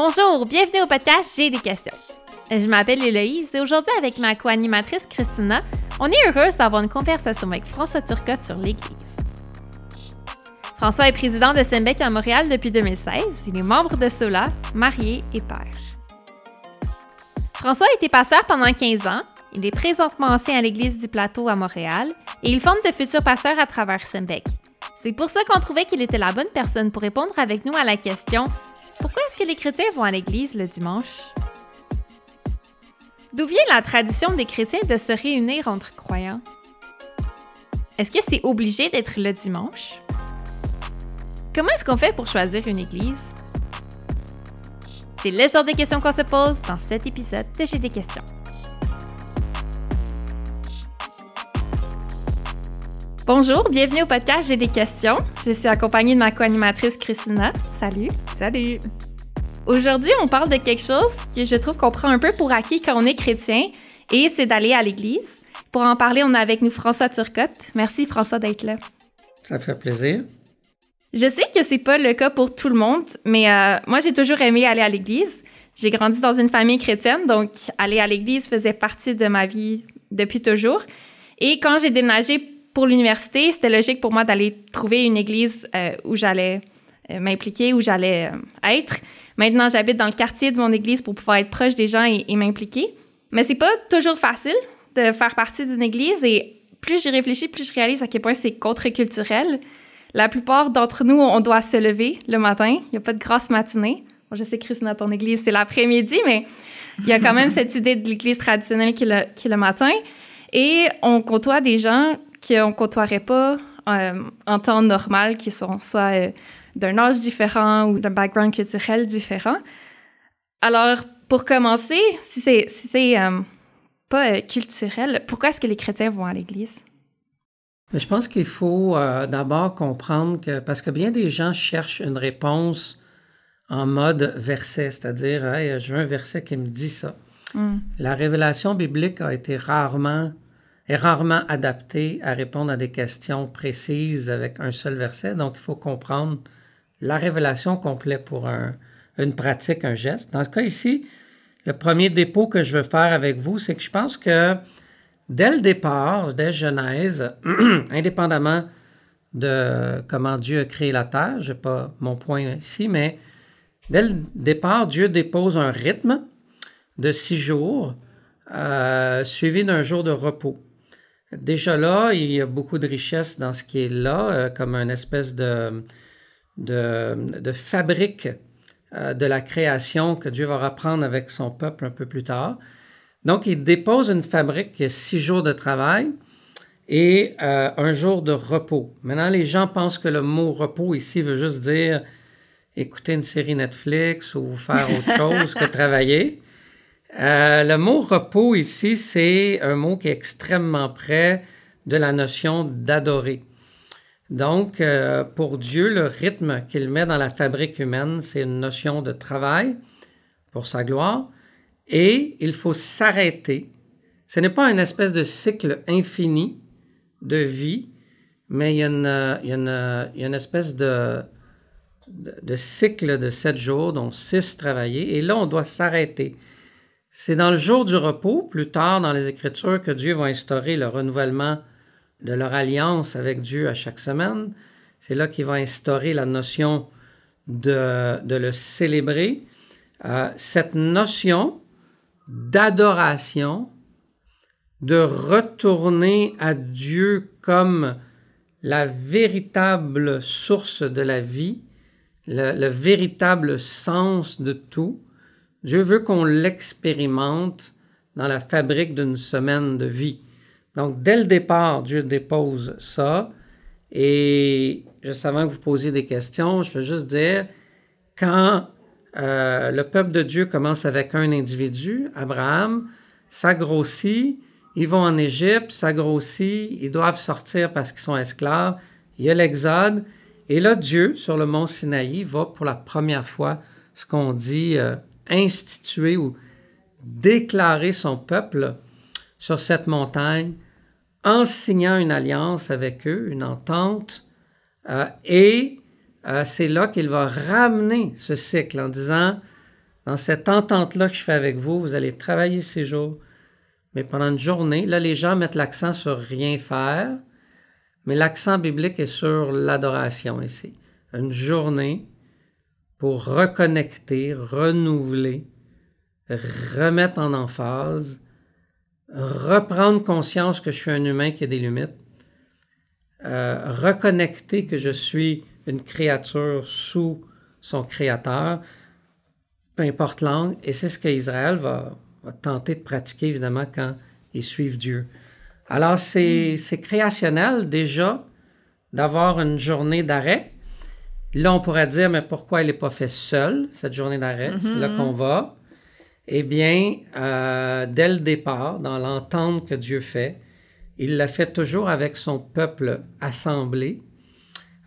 Bonjour, bienvenue au podcast J'ai des questions. Je m'appelle Héloïse et aujourd'hui, avec ma co-animatrice Christina, on est heureuse d'avoir une conversation avec François Turcotte sur l'Église. François est président de Sembec à Montréal depuis 2016. Il est membre de Sola, marié et père. François a été pasteur pendant 15 ans. Il est présentement ancien à l'Église du Plateau à Montréal et il forme de futurs pasteurs à travers Sembec. C'est pour ça qu'on trouvait qu'il était la bonne personne pour répondre avec nous à la question pourquoi est-ce que les chrétiens vont à l'église le dimanche? D'où vient la tradition des chrétiens de se réunir entre croyants? Est-ce que c'est obligé d'être le dimanche? Comment est-ce qu'on fait pour choisir une église? C'est le genre de questions qu'on se pose dans cet épisode de J'ai des questions. Bonjour, bienvenue au podcast J'ai des questions. Je suis accompagnée de ma co-animatrice Christina. Salut. Salut. Aujourd'hui, on parle de quelque chose que je trouve qu'on prend un peu pour acquis quand on est chrétien, et c'est d'aller à l'église. Pour en parler, on a avec nous François Turcotte. Merci François d'être là. Ça fait plaisir. Je sais que c'est pas le cas pour tout le monde, mais euh, moi j'ai toujours aimé aller à l'église. J'ai grandi dans une famille chrétienne, donc aller à l'église faisait partie de ma vie depuis toujours. Et quand j'ai déménagé pour l'université, c'était logique pour moi d'aller trouver une église euh, où j'allais m'impliquer, où j'allais euh, être. Maintenant, j'habite dans le quartier de mon église pour pouvoir être proche des gens et, m'impliquer. Mais c'est pas toujours facile de faire partie d'une église et plus j'y réfléchis, plus je réalise à quel point c'est contre-culturel. La plupart d'entre nous, on doit se lever le matin. Il n'y a pas de grasse matinée. je sais, Christine, ton église, c'est l'après-midi, mais il y a quand même cette idée de l'église traditionnelle qui est, le, matin. Et on côtoie des gens qu'on ne côtoierait pas euh, en temps normal, qui sont soit euh, d'un âge différent ou d'un background culturel différent. Alors, pour commencer, si c'est si euh, pas culturel, pourquoi est-ce que les chrétiens vont à l'Église? Je pense qu'il faut d'abord comprendre que, parce que bien des gens cherchent une réponse en mode verset, c'est-à-dire, hey, je veux un verset qui me dit ça. Hmm. La révélation biblique a été rarement est rarement adapté à répondre à des questions précises avec un seul verset. Donc, il faut comprendre la révélation complète pour une pratique, un geste. Dans ce cas ici, le premier dépôt que je veux faire avec vous, c'est que je pense que dès le départ, dès Genèse, indépendamment de comment Dieu a créé la terre, je n'ai pas mon point ici, mais dès le départ, Dieu dépose un rythme de six jours euh, suivi d'un jour de repos. Déjà là, il y a beaucoup de richesse dans ce qui est là, euh, comme une espèce de, de, fabrique euh, de la création que Dieu va reprendre avec son peuple un peu plus tard. Donc, il dépose une fabrique qui a six jours de travail et euh, un jour de repos. Maintenant, les gens pensent que le mot repos ici veut juste dire écouter une série Netflix ou faire autre chose que travailler. Euh, le mot repos ici, c'est un mot qui est extrêmement près de la notion d'adorer. Donc, euh, pour Dieu, le rythme qu'il met dans la fabrique humaine, c'est une notion de travail pour sa gloire, et il faut s'arrêter. Ce n'est pas une espèce de cycle infini de vie, mais il y a une, espèce de, de, cycle de sept jours, dont six travaillés, et là, on doit s'arrêter. C'est dans le jour du repos, plus tard dans les Écritures, que Dieu va instaurer le renouvellement de leur alliance avec Dieu à chaque semaine. C'est là qu'il va instaurer la notion de, le célébrer. Euh, cette notion d'adoration, de retourner à Dieu comme la véritable source de la vie, le véritable sens de tout, Dieu veut qu'on l'expérimente dans la fabrique d'une semaine de vie. Donc, dès le départ, Dieu dépose ça. Et juste avant que vous posiez des questions, je veux juste dire, quand euh, le peuple de Dieu commence avec un individu, Abraham, ça grossit, ils vont en Égypte, ça grossit, ils doivent sortir parce qu'ils sont esclaves, il y a l'Exode, et là, Dieu, sur le mont Sinaï, va pour la première fois, ce qu'on dit, euh, instituer ou déclarer son peuple sur cette montagne en signant une alliance avec eux, une entente, euh, et euh, c'est là qu'il va ramener ce cycle en disant, dans cette entente-là que je fais avec vous, vous allez travailler ces jours, mais pendant une journée, là, les gens mettent l'accent sur rien faire, mais l'accent biblique est sur l'adoration ici. Une journée pour reconnecter, renouveler, remettre en emphase, reprendre conscience que je suis un humain qui a des limites, euh, reconnecter que je suis une créature sous son créateur, peu importe l'angle, et c'est ce qu'Israël va, va, tenter de pratiquer évidemment quand ils suivent Dieu. Alors c'est créationnel déjà d'avoir une journée d'arrêt. Là, on pourrait dire, mais pourquoi elle n'est pas faite seule, cette journée d'arrêt? C'est là mm-hmm. qu'on va. Eh bien, euh, dès le départ, dans l'entente que Dieu fait, il l'a fait toujours avec son peuple assemblé.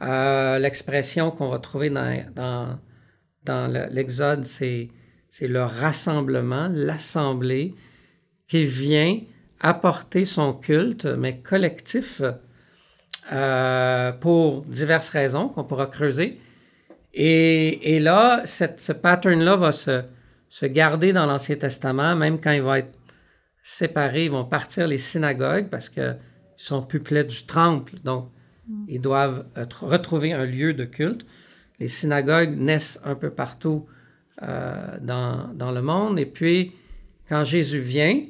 Euh, l'expression qu'on va trouver dans, l'Exode, c'est, le rassemblement, l'assemblée qui vient apporter son culte, mais collectif, euh, pour diverses raisons qu'on pourra creuser. Et, là, ce pattern-là va se, se garder dans l'Ancien Testament, même quand il va être séparé, ils vont partir les synagogues parce qu'ils sont peuplés du temple, donc ils doivent retrouver un lieu de culte. Les synagogues naissent un peu partout euh, dans, dans, le monde. Et puis, quand Jésus vient,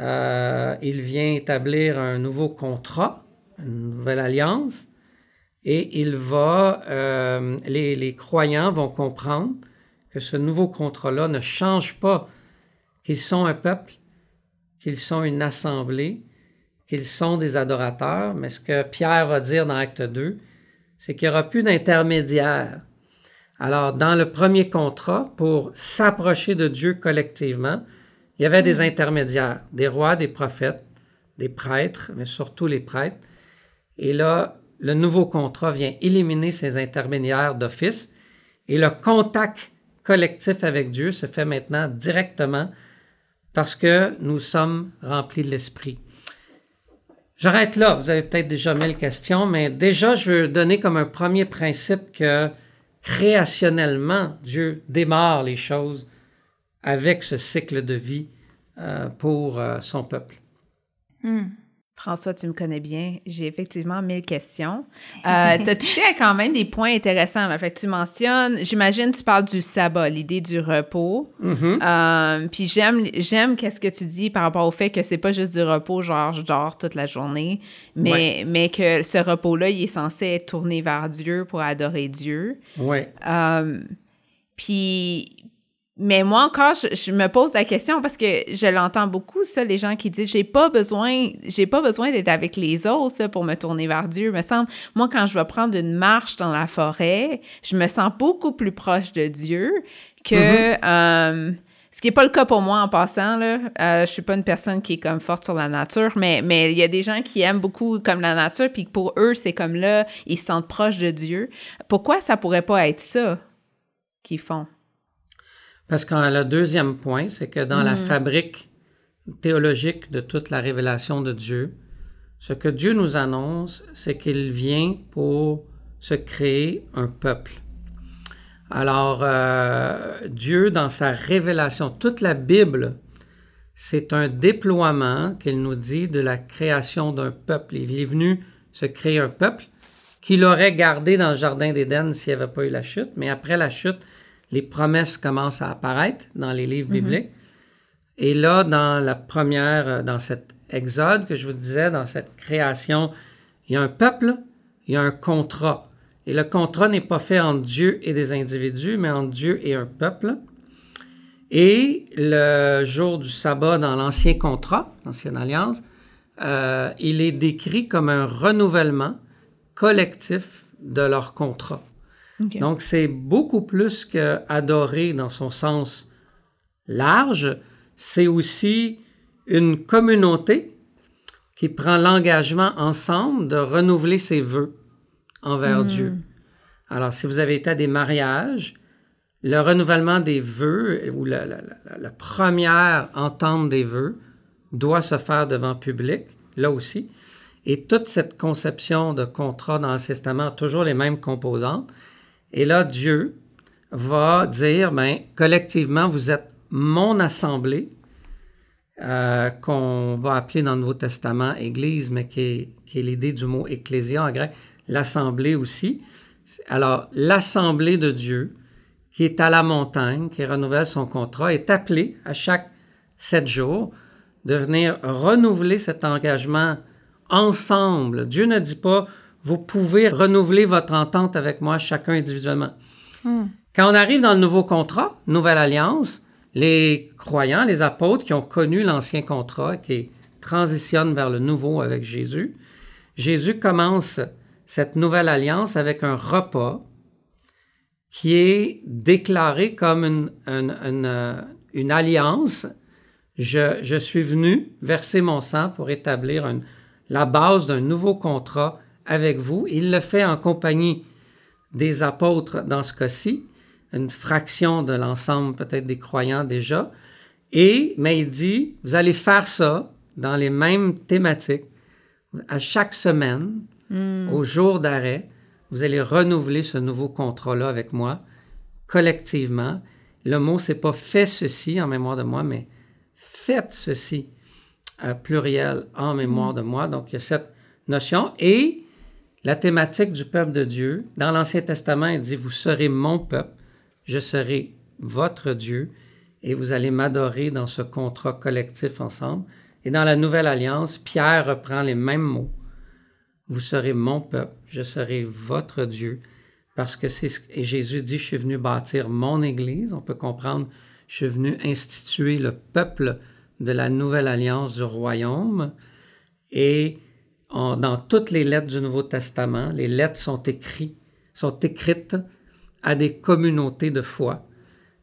euh, il vient établir un nouveau contrat, une nouvelle alliance, et il va, euh, les, les croyants vont comprendre que ce nouveau contrat-là ne change pas qu'ils sont un peuple, qu'ils sont une assemblée, qu'ils sont des adorateurs, mais ce que Pierre va dire dans Acte 2, c'est qu'il n'y aura plus d'intermédiaire. Alors, dans le premier contrat, pour s'approcher de Dieu collectivement, il y avait des intermédiaires, des rois, des prophètes, des prêtres, mais surtout les prêtres. Et là, le nouveau contrat vient éliminer ces intermédiaires d'office et le contact collectif avec Dieu se fait maintenant directement parce que nous sommes remplis de l'Esprit. J'arrête là. Vous avez peut-être déjà mille questions, mais déjà, je veux donner comme un premier principe que créationnellement, Dieu démarre les choses avec ce cycle de vie euh, pour euh, son peuple. Hmm. François, tu me connais bien. J'ai effectivement mille questions. Euh, tu as touché à quand même des points intéressants. Là. Fait que tu mentionnes, j'imagine, tu parles du sabbat, l'idée du repos. Mm-hmm. Euh, puis j'aime, j'aime qu'est-ce que tu dis par rapport au fait que c'est pas juste du repos, genre je dors toute la journée, mais, mais que ce repos-là, il est censé être tourné vers Dieu pour adorer Dieu. Oui. Euh, puis, mais moi encore, je, me pose la question parce que je l'entends beaucoup, ça, les gens qui disent j'ai pas besoin, j'ai pas besoin d'être avec les autres pour me tourner vers Dieu. Me semble, moi, quand je vais prendre une marche dans la forêt, je me sens beaucoup plus proche de Dieu que mm-hmm. euh, ce qui n'est pas le cas pour moi en passant. Là. Euh, je suis pas une personne qui est comme forte sur la nature, mais mais il y a des gens qui aiment beaucoup comme la nature, puis pour eux, c'est comme là, ils se sentent proches de Dieu. Pourquoi ça pourrait pas être ça qu'ils font? Parce que le deuxième point, c'est que dans la mm. fabrique théologique de toute la révélation de Dieu, ce que Dieu nous annonce, c'est qu'il vient pour se créer un peuple. Alors, euh, Dieu, dans sa révélation, toute la Bible, c'est un déploiement qu'il nous dit de la création d'un peuple. Il est venu se créer un peuple qu'il aurait gardé dans le Jardin d'Éden s'il n'y avait pas eu la chute, mais après la chute, les promesses commencent à apparaître dans les livres mhm. bibliques. Et là, dans la première, euh, dans cet exode que je vous disais, dans cette création, il y a un peuple, il y a un contrat. Et le contrat n'est pas fait entre Dieu et des individus, mais entre Dieu et un peuple. Et le jour du sabbat dans l'ancien contrat, l'ancienne alliance, euh, il est décrit comme un renouvellement collectif de leur contrat. Donc, c'est beaucoup plus qu'adorer dans son sens large. C'est aussi une communauté qui prend l'engagement ensemble de renouveler ses vœux envers hmm. Dieu. Alors, si vous avez été à des mariages, le renouvellement des vœux ou la, la première entente des vœux doit se faire devant public, là aussi. Et toute cette conception de contrat dans le Testament a toujours les mêmes composantes. Et là, Dieu va dire, ben, collectivement, vous êtes mon assemblée, euh, qu'on va appeler dans le Nouveau Testament Église, mais qui est, l'idée du mot ecclésia en grec, l'assemblée aussi. Alors, l'assemblée de Dieu, qui est à la montagne, qui renouvelle son contrat, est appelée à chaque sept jours de venir renouveler cet engagement ensemble. Dieu ne dit pas, vous pouvez renouveler votre entente avec moi chacun individuellement. Quand on arrive dans le nouveau contrat, nouvelle alliance, les croyants, les apôtres qui ont connu l'ancien contrat, qui transitionnent vers le nouveau avec Jésus, Jésus commence cette nouvelle alliance avec un repas qui est déclaré comme une, une, alliance. Je, suis venu verser mon sang pour établir la base d'un nouveau contrat avec vous. Il le fait en compagnie des apôtres dans ce cas-ci, une fraction de l'ensemble peut-être des croyants déjà. Et, mais il dit, vous allez faire ça dans les mêmes thématiques à chaque semaine, hmm. au jour d'arrêt. Vous allez renouveler ce nouveau contrat-là avec moi, collectivement. Le mot, c'est pas fait ceci en mémoire de moi, mais faites ceci, à pluriel, en mémoire hmm. de moi. Donc, il y a cette notion. Et la thématique du peuple de Dieu, dans l'Ancien Testament, il dit, vous serez mon peuple, je serai votre Dieu, et vous allez m'adorer dans ce contrat collectif ensemble. Et dans la Nouvelle Alliance, Pierre reprend les mêmes mots. Vous serez mon peuple, je serai votre Dieu, parce que c'est ce et Jésus dit, je suis venu bâtir mon Église. On peut comprendre, je suis venu instituer le peuple de la Nouvelle Alliance du royaume. Et dans toutes les lettres du Nouveau Testament, les lettres sont écrites, sont écrites à des communautés de foi,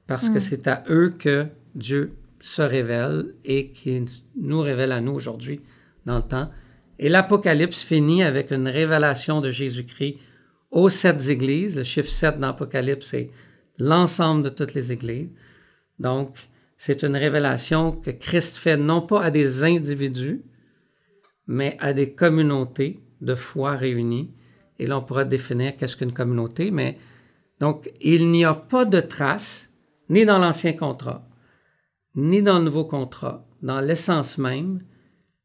parce que mm. c'est à eux que Dieu se révèle et qui nous révèle à nous aujourd'hui dans le temps. Et l'Apocalypse finit avec une révélation de Jésus-Christ aux sept églises. Le chiffre 7 dans l'Apocalypse, c'est l'ensemble de toutes les églises. Donc, c'est une révélation que Christ fait non pas à des individus, mais à des communautés de foi réunies. Et là, on pourra définir qu'est-ce qu'une communauté, mais donc, il n'y a pas de trace, ni dans l'ancien contrat, ni dans le nouveau contrat, dans l'essence même,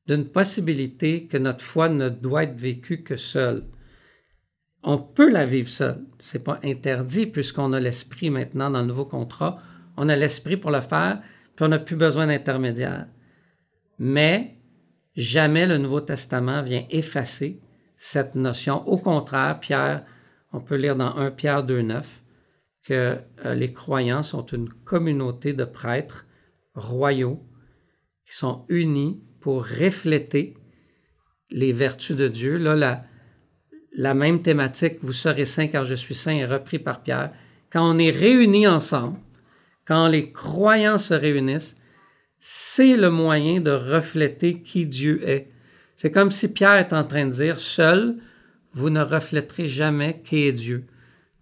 d'une possibilité que notre foi ne doit être vécue que seule. On peut la vivre seule. C'est pas interdit puisqu'on a l'esprit maintenant dans le nouveau contrat. On a l'esprit pour le faire, puis on n'a plus besoin d'intermédiaire. Mais Jamais le Nouveau Testament vient effacer cette notion. Au contraire, Pierre, on peut lire dans 1 Pierre 2.9 que euh, les croyants sont une communauté de prêtres royaux qui sont unis pour refléter les vertus de Dieu. Là, la, même thématique, vous serez saints car je suis saint, est repris par Pierre. Quand on est réunis ensemble, quand les croyants se réunissent, c'est le moyen de refléter qui Dieu est. C'est comme si Pierre est en train de dire, seul, vous ne refléterez jamais qui est Dieu.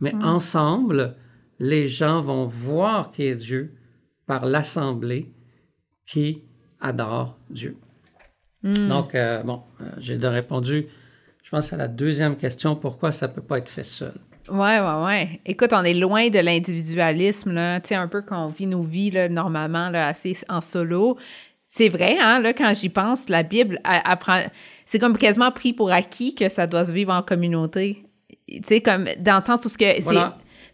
Mais mm. ensemble, les gens vont voir qui est Dieu par l'assemblée qui adore Dieu. Mm. Donc, euh, bon, euh, j'ai répondu, je pense, à la deuxième question, pourquoi ça ne peut pas être fait seul? Ouais, ouais, ouais. Écoute, on est loin de l'individualisme, là. Tu sais, un peu quand on vit nos vies, là, normalement, là, assez en solo. C'est vrai, hein, là, quand j'y pense, la Bible apprend. C'est comme quasiment pris pour acquis que ça doit se vivre en communauté. Tu sais, comme dans le sens où ce que.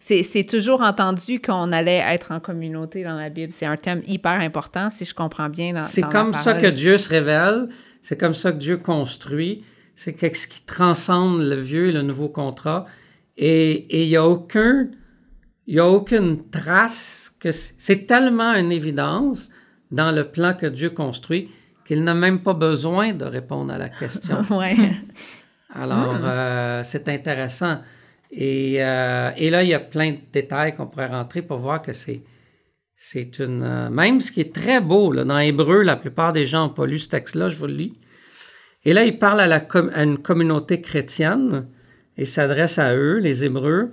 C'est toujours entendu qu'on allait être en communauté dans la Bible. C'est un thème hyper important, si je comprends bien. C'est comme ça que Dieu se révèle. C'est comme ça que Dieu construit. C'est ce qui transcende le vieux et le nouveau contrat. Et il n'y a aucun, il a aucune trace que c'est tellement une évidence dans le plan que Dieu construit qu'il n'a même pas besoin de répondre à la question. ouais. Alors, hmm. euh, c'est intéressant. Et, euh, et, là, il y a plein de détails qu'on pourrait rentrer pour voir que c'est, c'est une... Euh, même ce qui est très beau, là, dans Hébreu, la plupart des gens n'ont pas lu ce texte-là, je vous le lis. Et là, il parle à, la à une communauté chrétienne il s'adresse à eux, les Hébreux,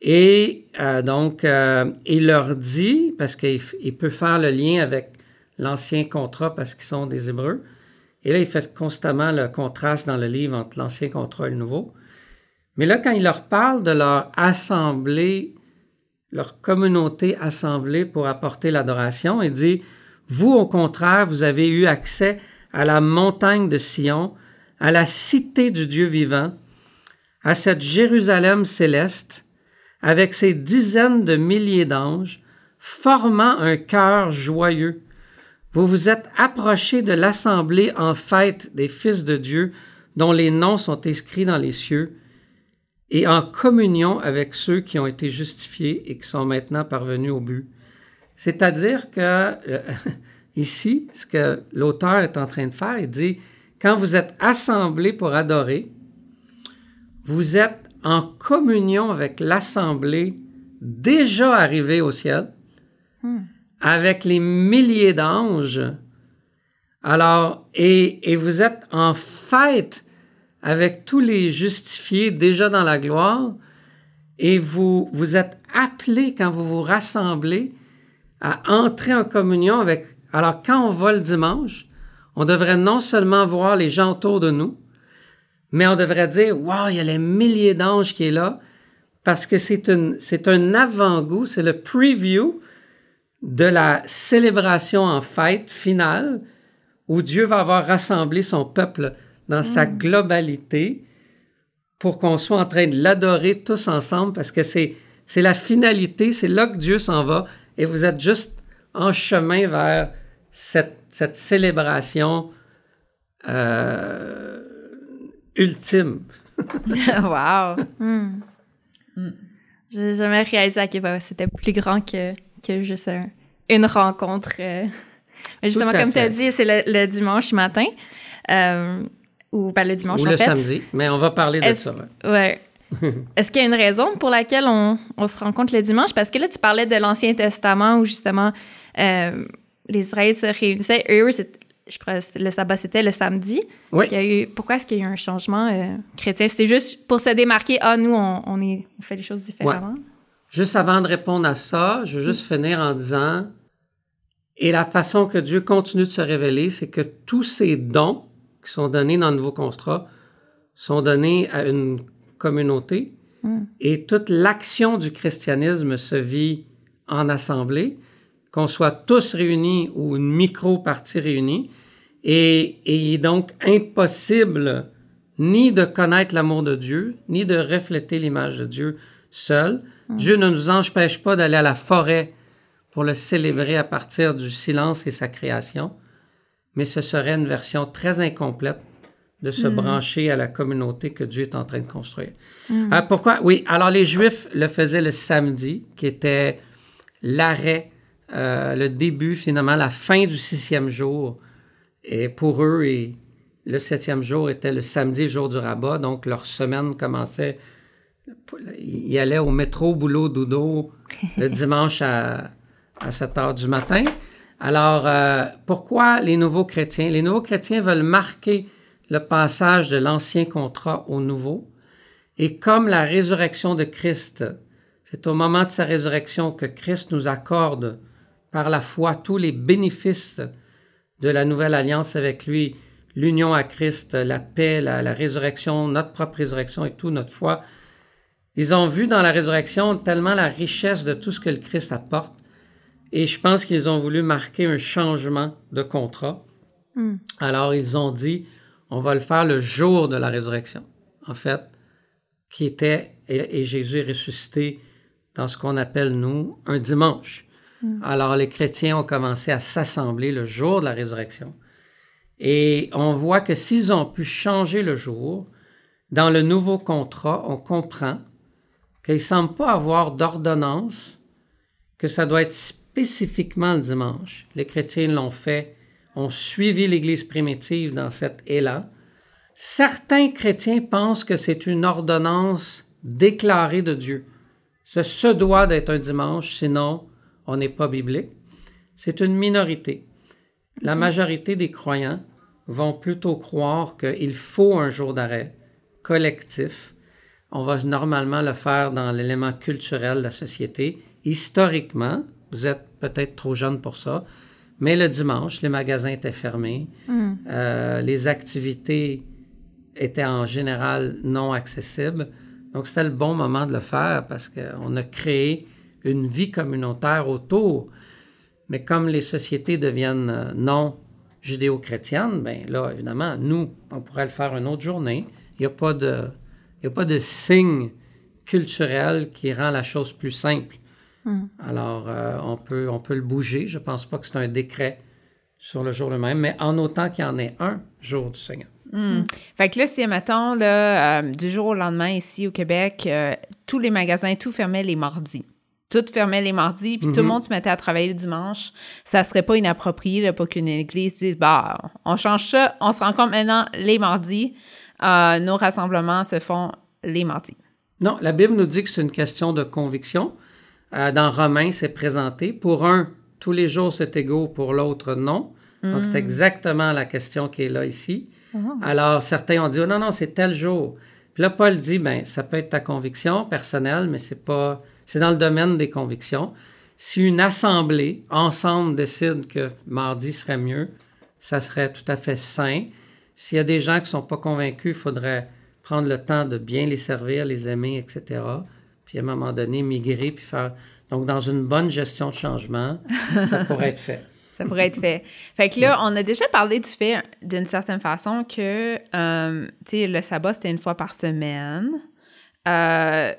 et euh, donc euh, il leur dit, parce qu'il peut faire le lien avec l'ancien contrat parce qu'ils sont des Hébreux, et là il fait constamment le contraste dans le livre entre l'ancien contrat et le nouveau. Mais là, quand il leur parle de leur assemblée leur communauté assemblée pour apporter l'adoration. Il dit, vous, au contraire, vous avez eu accès à la montagne de Sion, à la cité du Dieu vivant, à cette Jérusalem céleste, avec ses dizaines de milliers d'anges, formant un cœur joyeux. Vous vous êtes approchés de l'assemblée en fête des fils de Dieu, dont les noms sont inscrits dans les cieux, et en communion avec ceux qui ont été justifiés et qui sont maintenant parvenus au but. C'est-à-dire que euh, ici, ce que l'auteur est en train de faire, il dit, quand vous êtes assemblés pour adorer, vous êtes en communion avec l'assemblée déjà arrivée au ciel, hmm. avec les milliers d'anges. Alors, et, et vous êtes en fête avec tous les justifiés déjà dans la gloire, et vous, vous êtes appelés quand vous vous rassemblez à entrer en communion avec... Alors, quand on va le dimanche, on devrait non seulement voir les gens autour de nous, mais on devrait dire, wow, il y a les milliers d'anges qui est là, parce que c'est c'est un avant-goût, c'est le preview de la célébration en fête finale où Dieu va avoir rassemblé son peuple dans sa mm. globalité pour qu'on soit en train de l'adorer tous ensemble parce que c'est, c'est la finalité, c'est là que Dieu s'en va et vous êtes juste en chemin vers cette, cette célébration euh, ultime. wow! Hmm. Hmm. Je n'ai jamais réalisé à quel point c'était plus grand que, que juste une rencontre. Euh. Mais justement, comme tu as dit, c'est le, dimanche matin. Euh, ou pas ben, le dimanche, ou le samedi, mais on va parler de ça. Ouais. Est-ce qu'il y a une raison pour laquelle on, on, se rencontre le dimanche? Parce que là, tu parlais de l'Ancien Testament où justement euh, les Israélites se réunissaient. Eux, je crois que le sabbat, c'était le samedi. Oui. eu, pourquoi est-ce qu'il y a eu un changement euh, chrétien? C'était juste pour se démarquer, ah, nous, on, on, est, on fait les choses différemment? Juste avant de répondre à ça, je veux juste finir en disant, et la façon que Dieu continue de se révéler, c'est que tous ces dons qui sont donnés dans le nouveau contrat sont donnés à une communauté hmm. et toute l'action du christianisme se vit en assemblée qu'on soit tous réunis ou une micro-partie réunie. Et, il est donc impossible ni de connaître l'amour de Dieu, ni de refléter l'image de Dieu seul. Hmm. Dieu ne nous empêche pas d'aller à la forêt pour le célébrer à partir du silence et sa création, mais ce serait une version très incomplète de se hmm. brancher à la communauté que Dieu est en train de construire. Hmm. Euh, pourquoi? Oui, alors les Juifs le faisaient le samedi, qui était l'arrêt euh, le début, finalement, la fin du sixième jour. Et pour eux, et le septième jour était le samedi, jour du rabat, donc leur semaine commençait. Ils allaient au métro, boulot, dodo, le dimanche à, à 7 heures du matin. Alors, euh, pourquoi les nouveaux chrétiens? Les nouveaux chrétiens veulent marquer le passage de l'ancien contrat au nouveau. Et comme la résurrection de Christ, c'est au moment de sa résurrection que Christ nous accorde par la foi tous les bénéfices de la nouvelle alliance avec lui, l'union à Christ, la paix, la, résurrection, notre propre résurrection et tout, notre foi. Ils ont vu dans la résurrection tellement la richesse de tout ce que le Christ apporte. Et je pense qu'ils ont voulu marquer un changement de contrat. Hmm. Alors ils ont dit, on va le faire le jour de la résurrection, en fait, qui était, et Jésus est ressuscité dans ce qu'on appelle, nous, un dimanche. Mm. Alors les chrétiens ont commencé à s'assembler le jour de la résurrection. Et on voit que s'ils ont pu changer le jour, dans le nouveau contrat, on comprend qu'il ne semble pas avoir d'ordonnance, que ça doit être spécifiquement le dimanche. Les chrétiens l'ont fait, ont suivi l'Église primitive dans cet élan. Certains chrétiens pensent que c'est une ordonnance déclarée de Dieu. Ce se doit d'être un dimanche, sinon on n'est pas biblique. C'est une minorité. La majorité des croyants vont plutôt croire qu'il faut un jour d'arrêt collectif. On va normalement le faire dans l'élément culturel de la société. Historiquement, vous êtes peut-être trop jeune pour ça, mais le dimanche, les magasins étaient fermés, hmm. euh, les activités étaient en général non accessibles. Donc, c'était le bon moment de le faire parce qu'on a créé une vie communautaire autour. Mais comme les sociétés deviennent euh, non judéo-chrétiennes, ben là, évidemment, nous, on pourrait le faire une autre journée. Il n'y a pas de, il y a pas de signe culturel qui rend la chose plus simple. Hmm. Alors, euh, on, peut, on peut le bouger. Je ne pense pas que c'est un décret sur le jour le même, mais en autant qu'il y en ait un jour du Seigneur. Hmm. Fait que là, si, mettons, là, euh, du jour au lendemain, ici au Québec, euh, tous les magasins, tout fermait les mardis. Tout fermait les mardis, puis tout le mhm. monde se mettait à travailler le dimanche. Ça serait pas inapproprié là, pour qu'une église dise, bah, on change ça, on se rend compte maintenant les mardis. nos rassemblements se font les mardis. Non, la Bible nous dit que c'est une question de conviction. Euh, dans Romains, c'est présenté. Pour un, tous les jours c'est égaux, pour l'autre, non. Donc, c'est hmm. exactement la question qui est là ici. Ah. Alors, certains ont dit, oh, non, non, c'est tel jour. Puis là, Paul dit, ben, ça peut être ta conviction personnelle, mais c'est pas, c'est dans le domaine des convictions. Si une assemblée, ensemble, décide que mardi serait mieux, ça serait tout à fait sain. S'il y a des gens qui ne sont pas convaincus, il faudrait prendre le temps de bien les servir, les aimer, etc. Puis à un moment donné, migrer, puis faire... Donc, dans une bonne gestion de changement, ça pourrait être fait. ça pourrait être fait. Fait que là, on a déjà parlé du fait, d'une certaine façon, que, euh, tu sais, le sabbat, c'était une fois par semaine. Euh,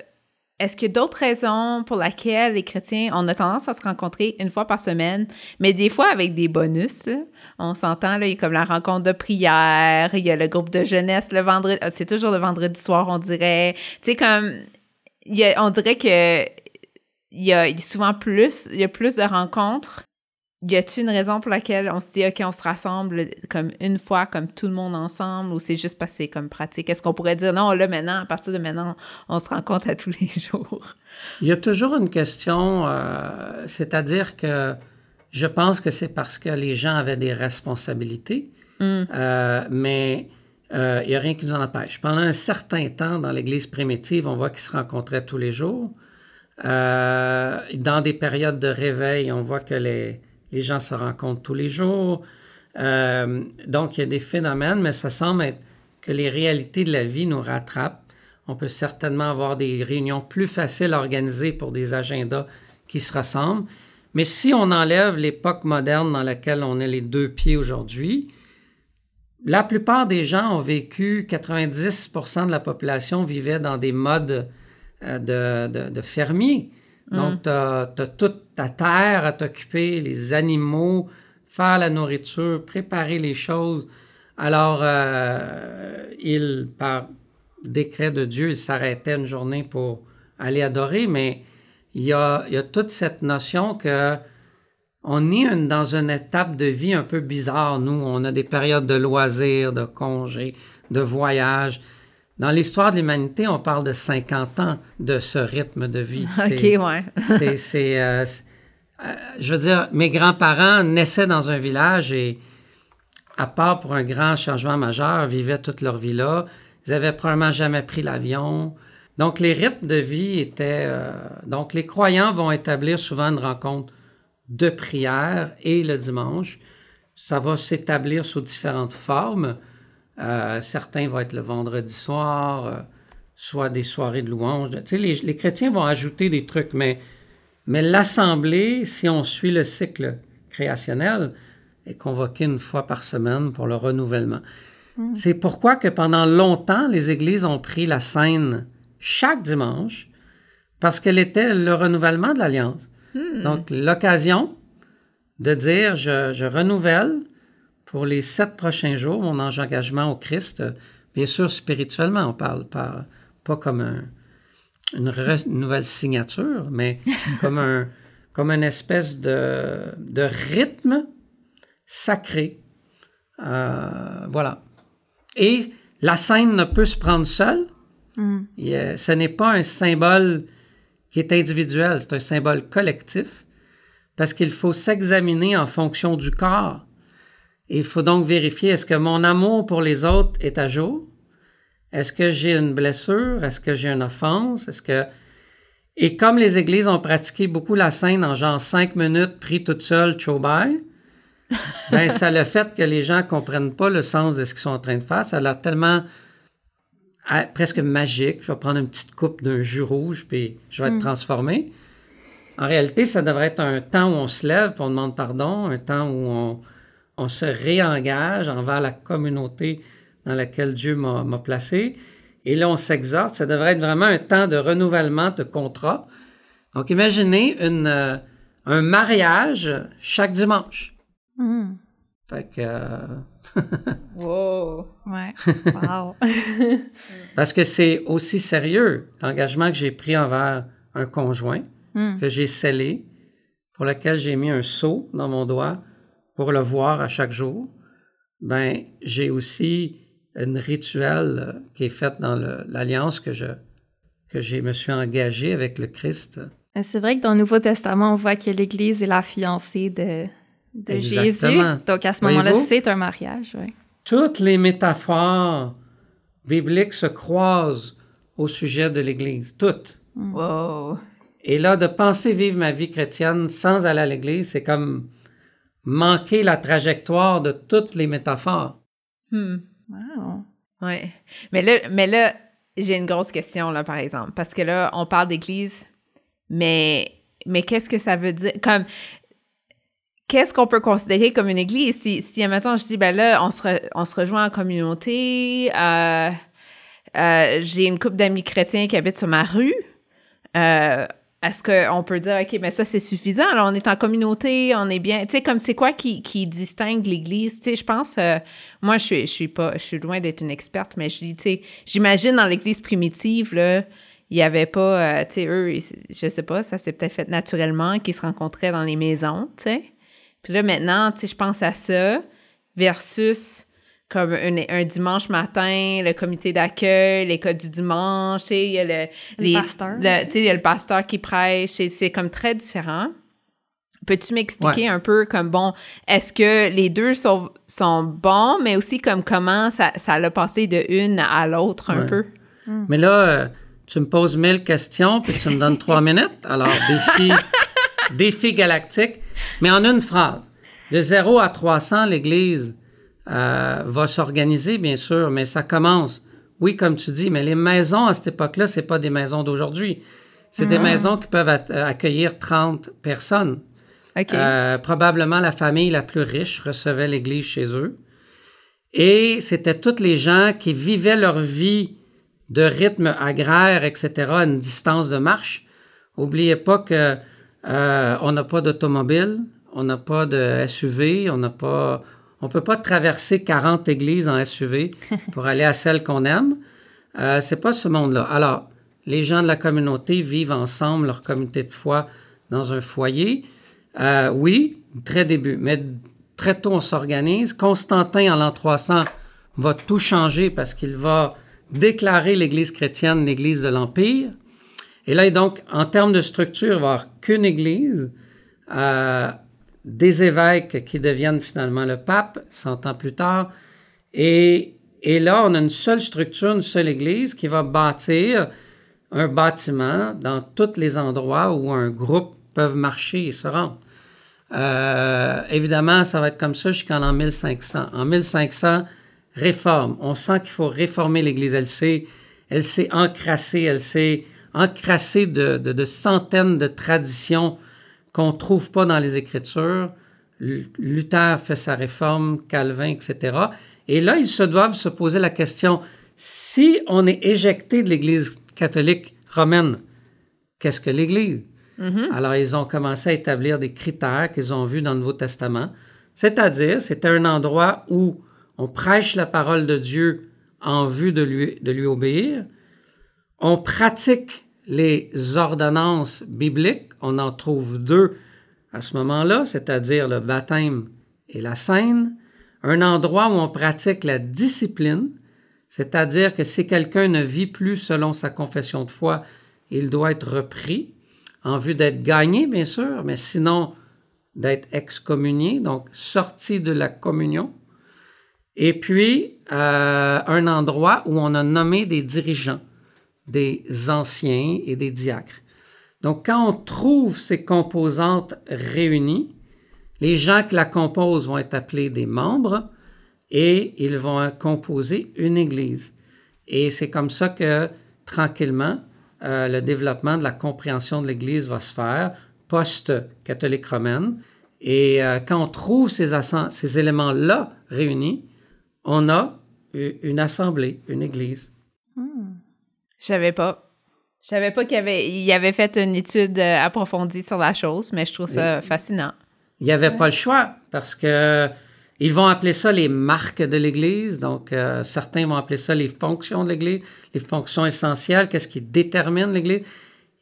est-ce qu'il y a d'autres raisons pour lesquelles les chrétiens, on a tendance à se rencontrer une fois par semaine, mais des fois avec des bonus? On s'entend, il y a comme la rencontre de prière, il y a le groupe de jeunesse le vendredi, ah, c'est toujours le vendredi soir, on dirait. Tu sais, comme, on dirait que il y a souvent plus, il y a plus de rencontres y a-t-il une raison pour laquelle on se dit, OK, on se rassemble comme une fois, comme tout le monde ensemble, ou c'est juste passé comme pratique? Est-ce qu'on pourrait dire, non, là, maintenant, à partir de maintenant, on se rencontre à tous les jours? Il y a toujours une question, euh, c'est-à-dire que je pense que c'est parce que les gens avaient des responsabilités, mm. euh, mais euh, il n'y a rien qui nous en empêche. Pendant un certain temps, dans l'Église primitive, on voit qu'ils se rencontraient tous les jours. dans des périodes de réveil, on voit que les, les gens se rencontrent tous les jours. Euh, donc, il y a des phénomènes, mais ça semble être que les réalités de la vie nous rattrapent. On peut certainement avoir des réunions plus faciles à organiser pour des agendas qui se ressemblent. Mais si on enlève l'époque moderne dans laquelle on est les deux pieds aujourd'hui, la plupart des gens ont vécu, 90% de la population vivait dans des modes euh, de, de fermiers. Donc, mm. tu as, toute ta terre à t'occuper, les animaux, faire la nourriture, préparer les choses. Alors, euh, il, par décret de Dieu, il s'arrêtait une journée pour aller adorer, mais il y a, il y a toute cette notion que on est dans une étape de vie un peu bizarre, nous. On a des périodes de loisirs, de congés, de voyages. Dans l'histoire de l'humanité, on parle de 50 ans de ce rythme de vie. OK, ouais. c'est, euh, euh, je veux dire, mes grands-parents naissaient dans un village et, à part pour un grand changement majeur, vivaient toute leur vie là. Ils avaient probablement jamais pris l'avion. Donc, les rythmes de vie étaient... Euh, donc, les croyants vont établir souvent une rencontre de prière et le dimanche. Ça va s'établir sous différentes formes. Euh, certains vont être le vendredi soir, euh, soit des soirées de louange. Tu sais, les, chrétiens vont ajouter des trucs, mais, mais l'Assemblée, si on suit le cycle créationnel, est convoquée une fois par semaine pour le renouvellement. Hmm. C'est pourquoi que pendant longtemps, les églises ont pris la scène chaque dimanche, parce qu'elle était le renouvellement de l'Alliance. Hmm. Donc, l'occasion de dire, je, je renouvelle pour les sept prochains jours, mon engagement au Christ, bien sûr spirituellement, on parle pas, pas comme une, nouvelle signature, mais comme un comme une espèce de, de rythme sacré. Euh, voilà. Et la scène ne peut se prendre seule. Mm. ce n'est pas un symbole qui est individuel, c'est un symbole collectif, parce qu'il faut s'examiner en fonction du corps il faut donc vérifier est-ce que mon amour pour les autres est à jour? Est-ce que j'ai une blessure? Est-ce que j'ai une offense? Est-ce que. Et comme les églises ont pratiqué beaucoup la scène en genre cinq minutes, pris toute seule, chobay, ben ça le fait que les gens comprennent pas le sens de ce qu'ils sont en train de faire. Ça a l'air tellement presque magique. Je vais prendre une petite coupe d'un jus rouge, puis je vais être hmm. transformé. En réalité, ça devrait être un temps où on se lève, puis on demande pardon, un temps où on, on se réengage envers la communauté dans laquelle Dieu m'a placé. Et là, on s'exhorte. Ça devrait être vraiment un temps de renouvellement de contrat. Donc, imaginez une, euh, un mariage chaque dimanche. Hmm. Fait que. Euh, wow! Ouais. Wow! Parce que c'est aussi sérieux l'engagement que j'ai pris envers un conjoint, hmm. que j'ai scellé, pour lequel j'ai mis un sceau dans mon doigt pour le voir à chaque jour. Ben, j'ai aussi une rituel euh, qui est fait dans l'alliance que je, que je me suis engagé avec le Christ. C'est vrai que dans le Nouveau Testament, on voit que l'Église est la fiancée de, de Jésus. Donc à ce moment-là, c'est un mariage. Toutes les métaphores bibliques se croisent au sujet de l'Église. Toutes. Mm. Wow. Et là, de penser vivre ma vie chrétienne sans aller à l'Église, c'est comme manquer la trajectoire de toutes les métaphores. Hmm. Wow. Ouais. Mais là, mais là j'ai une grosse question, là, par exemple. Parce que là, on parle d'église, mais, mais qu'est-ce que ça veut dire? Comme, qu'est-ce qu'on peut considérer comme une église? Si, si maintenant, je dis, ben là, on se, on se rejoint en communauté, euh, euh, j'ai une couple d'amis chrétiens qui habitent sur ma rue, euh, est-ce qu'on peut dire, OK, mais ça, c'est suffisant? Alors, on est en communauté, on est bien. Tu sais, comme c'est quoi qui, qui distingue l'Église? Tu sais, je pense, euh, moi, je suis, je suis pas, je suis loin d'être une experte, mais je dis, tu sais, j'imagine dans l'Église primitive, là, il n'y avait pas, euh, tu sais, eux, je sais pas, ça s'est peut-être fait naturellement, qu'ils se rencontraient dans les maisons, tu sais. Puis là, maintenant, tu sais, je pense à ça versus comme un, dimanche matin, le comité d'accueil, l'école du dimanche, tu sais, il y a le, les, pasteur. tu sais, il y a le pasteur qui prêche, c'est comme très différent. Peux-tu m'expliquer un peu comme, bon, est-ce que les deux sont, sont bons, mais aussi comme comment ça, ça l'a passé de une à l'autre un peu? Hmm. Mais là, euh, tu me poses mille questions, puis tu me donnes trois minutes. Alors, défi, défi galactique. Mais en une phrase, de 0 à 300, l'Église euh, va s'organiser, bien sûr, mais ça commence. Oui, comme tu dis, mais les maisons à cette époque-là, c'est pas des maisons d'aujourd'hui. C'est des ah. maisons qui peuvent euh, accueillir 30 personnes. Euh, probablement la famille la plus riche recevait l'Église chez eux. Et c'était toutes les gens qui vivaient leur vie de rythme agraire, etc., à une distance de marche. Oubliez pas que on n'a pas d'automobile, on n'a pas de SUV, on n'a pas, on peut pas traverser 40 églises en SUV pour aller à celle qu'on aime. Euh, c'est pas ce monde-là. Alors, les gens de la communauté vivent ensemble leur communauté de foi dans un foyer. Euh, oui, très début, mais très tôt on s'organise. Constantin, en l'an 300, va tout changer parce qu'il va déclarer l'Église chrétienne l'Église de l'Empire. Et là, donc, en termes de structure, il va y avoir qu'une Église. Euh, des évêques qui deviennent finalement le pape 100 ans plus tard. Et, et là, on a une seule structure, une seule église qui va bâtir un bâtiment dans tous les endroits où un groupe peut marcher et se rendre. Euh, évidemment, ça va être comme ça jusqu'en l'an 1500. En 1500, réforme. On sent qu'il faut réformer l'Église. Elle s'est, elle s'est encrassée, elle s'est encrassée de, centaines de traditions qu'on ne trouve pas dans les Écritures. Luther fait sa réforme, Calvin, etc. Et là, ils se doivent se poser la question, si on est éjecté de l'Église catholique romaine, qu'est-ce que l'Église? Mm-hmm. Alors, ils ont commencé à établir des critères qu'ils ont vus dans le Nouveau Testament. C'est-à-dire, c'était un endroit où on prêche la parole de Dieu en vue de lui, de lui obéir. On pratique les ordonnances bibliques, on en trouve deux à ce moment-là, c'est-à-dire le baptême et la scène, un endroit où on pratique la discipline, c'est-à-dire que si quelqu'un ne vit plus selon sa confession de foi, il doit être repris en vue d'être gagné, bien sûr, mais sinon d'être excommunié, donc sorti de la communion. Et puis, euh, un endroit où on a nommé des dirigeants des anciens et des diacres. Donc, quand on trouve ces composantes réunies, les gens qui la composent vont être appelés des membres et ils vont composer une Église. Et c'est comme ça que, tranquillement, euh, le développement de la compréhension de l'Église va se faire post-catholique romaine. Et euh, quand on trouve ces, ces éléments-là réunis, on a une assemblée, une église. Je savais pas. Je savais pas qu'il avait, il avait fait une étude euh, approfondie sur la chose, mais je trouve ça fascinant. Il n'y avait pas le choix parce que ils vont appeler ça les marques de l'Église. Donc, euh, certains vont appeler ça les fonctions de l'Église, les fonctions essentielles, qu'est-ce qui détermine l'Église.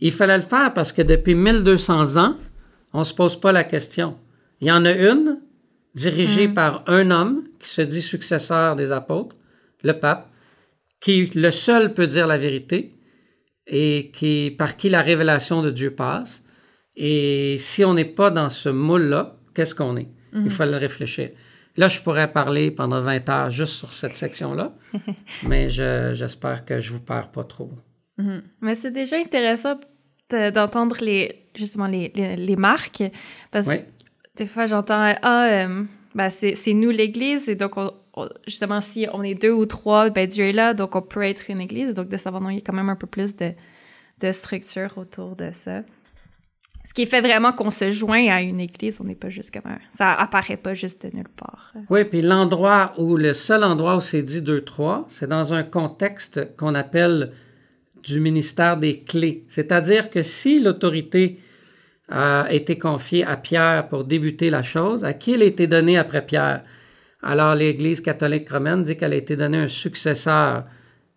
Il fallait le faire parce que depuis 1200 ans, on ne se pose pas la question. Il y en a une dirigée mm. par un homme qui se dit successeur des apôtres, le pape, qui le seul peut dire la vérité et qui, par qui la révélation de Dieu passe. Et si on n'est pas dans ce moule-là, qu'est-ce qu'on est? Il mm-hmm. faut le réfléchir. Là, je pourrais parler pendant 20 heures juste sur cette section-là, mais j'espère que je vous perds pas trop. Mm-hmm. Mais c'est déjà intéressant d'entendre les, justement les, les, marques, parce que des fois, j'entends « Ah, euh, ben c'est nous l'Église, et donc, justement, si on est deux ou trois, ben Dieu est là, donc on peut être une Église, donc de savoir, non, il y a quand même un peu plus de, de structure autour de ça. Ce qui fait vraiment qu'on se joint à une église, on n'est pas juste comme un... Ça apparaît pas juste de nulle part. Oui, puis l'endroit où, le seul endroit où c'est dit 2-3, c'est dans un contexte qu'on appelle du ministère des clés. C'est-à-dire que si l'autorité a été confiée à Pierre pour débuter la chose, à qui elle a été donnée après Pierre? Alors l'Église catholique romaine dit qu'elle a été donnée un successeur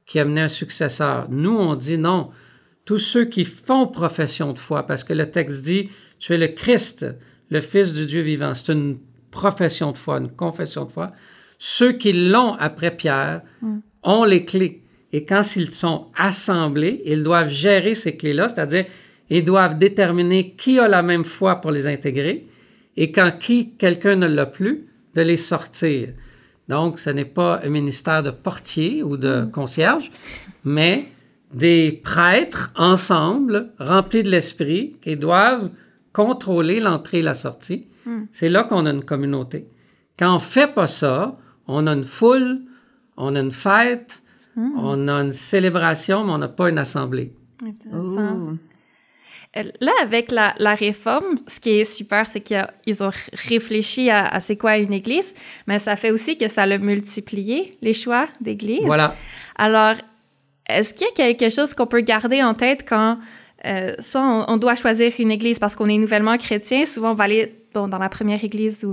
qui a mené un successeur. Nous, on dit non tous ceux qui font profession de foi, parce que le texte dit, tu es le Christ, le Fils du Dieu vivant. C'est une profession de foi, une confession de foi. Ceux qui l'ont après Pierre mm. ont les clés. Et quand ils sont assemblés, ils doivent gérer ces clés-là, c'est-à-dire ils doivent déterminer qui a la même foi pour les intégrer et quand qui, quelqu'un ne l'a plus, de les sortir. Donc, ce n'est pas un ministère de portier ou de mm. concierge, mais des prêtres ensemble, remplis de l'esprit, qui doivent contrôler l'entrée et la sortie. Hmm. C'est là qu'on a une communauté. Quand on fait pas ça, on a une foule, on a une fête, hmm. on a une célébration, mais on n'a pas une assemblée. Intéressant. Là, avec la, réforme, ce qui est super, c'est qu'ils ont réfléchi à, à c'est quoi une église, mais ça fait aussi que ça a multiplié les choix d'église. Voilà. Alors, est-ce qu'il y a quelque chose qu'on peut garder en tête quand euh, soit on, doit choisir une église parce qu'on est nouvellement chrétien, souvent on va aller dans la première église